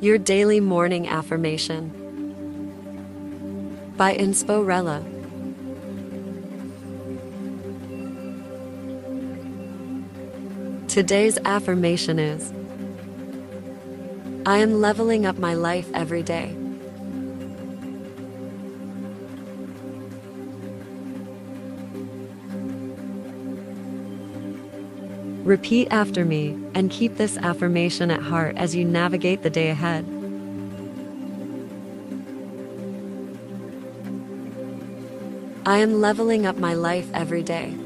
Your Daily Morning Affirmation by Insporella. Today's affirmation is I am leveling up my life every day. Repeat after me and keep this affirmation at heart as you navigate the day ahead. I am leveling up my life every day.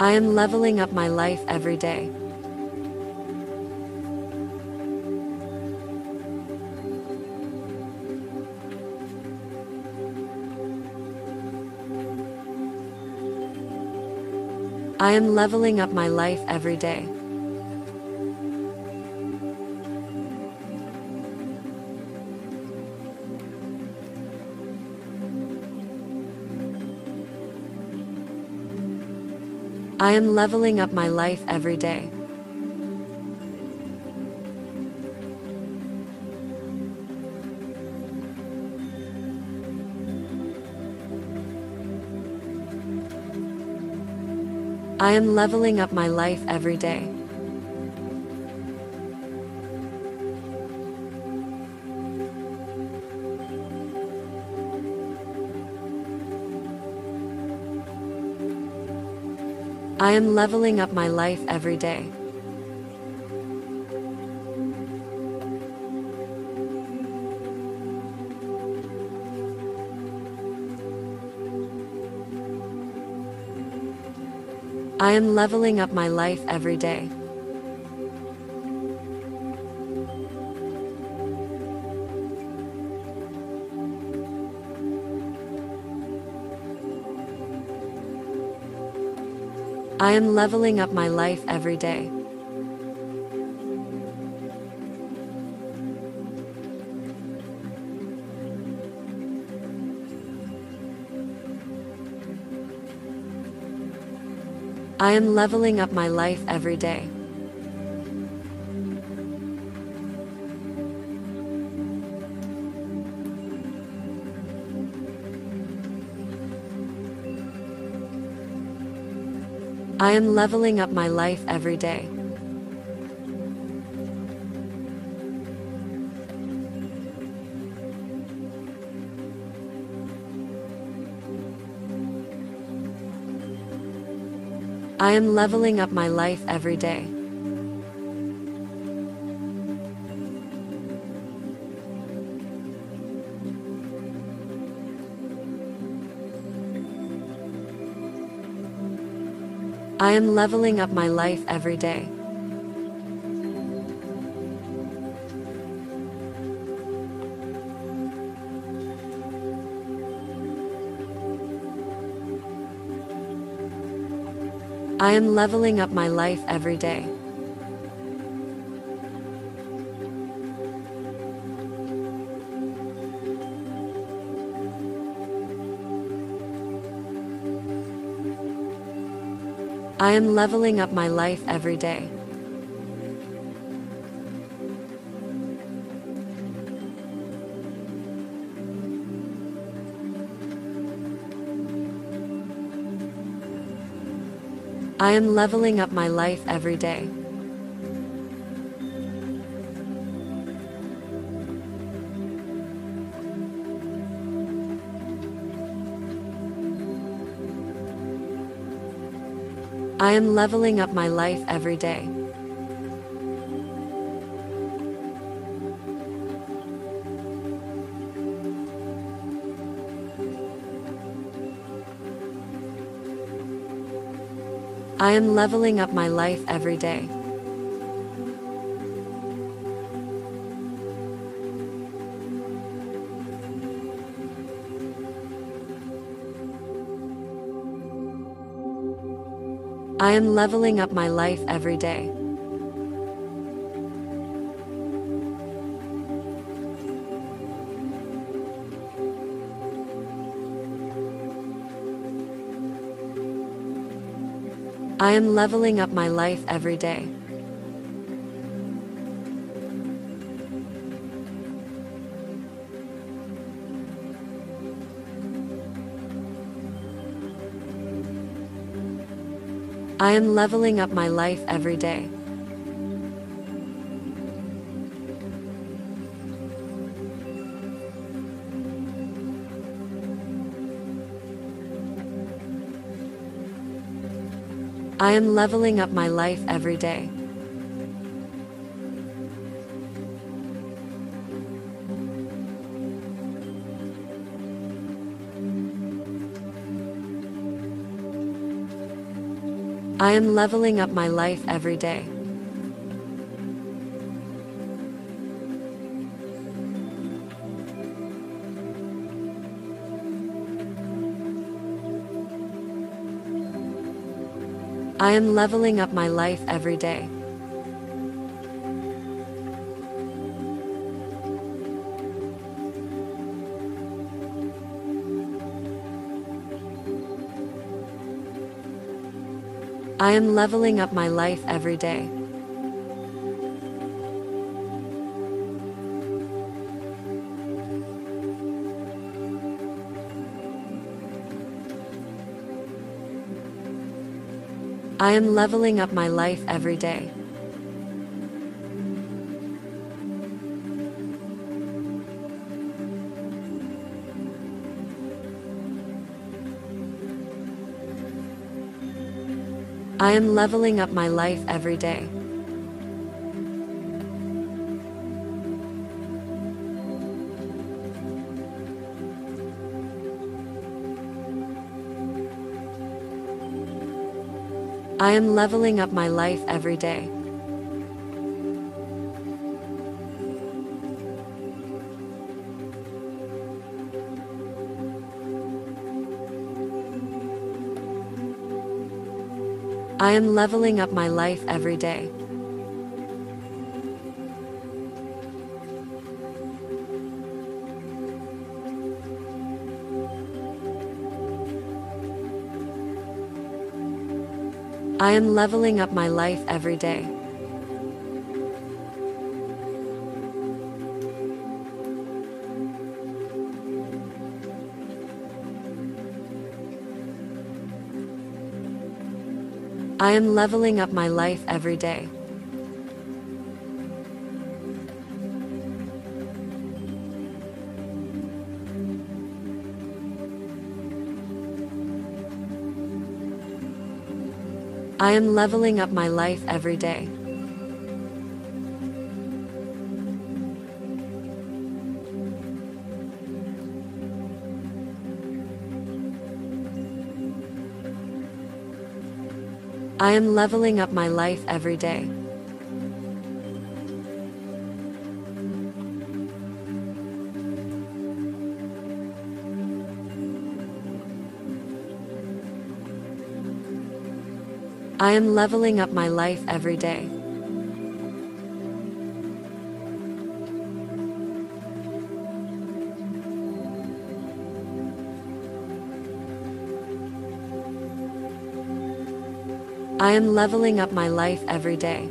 I am leveling up my life every day. I am leveling up my life every day. I am leveling up my life every day. I am leveling up my life every day. I am leveling up my life every day. I am leveling up my life every day. I am leveling up my life every day. I am leveling up my life every day. I am leveling up my life every day. I am leveling up my life every day. I am leveling up my life every day. I am leveling up my life every day. I am leveling up my life every day. I am leveling up my life every day. I am leveling up my life every day. I am leveling up my life every day. I am leveling up my life every day. I am leveling up my life every day. I am leveling up my life every day. I am leveling up my life every day. I am leveling up my life every day. I am leveling up my life every day. I am leveling up my life every day. I am leveling up my life every day. I am leveling up my life every day. I am leveling up my life every day. I am leveling up my life every day. I am leveling up my life every day. I am leveling up my life every day. I am leveling up my life every day. I am leveling up my life every day. I am leveling up my life every day. I am leveling up my life every day.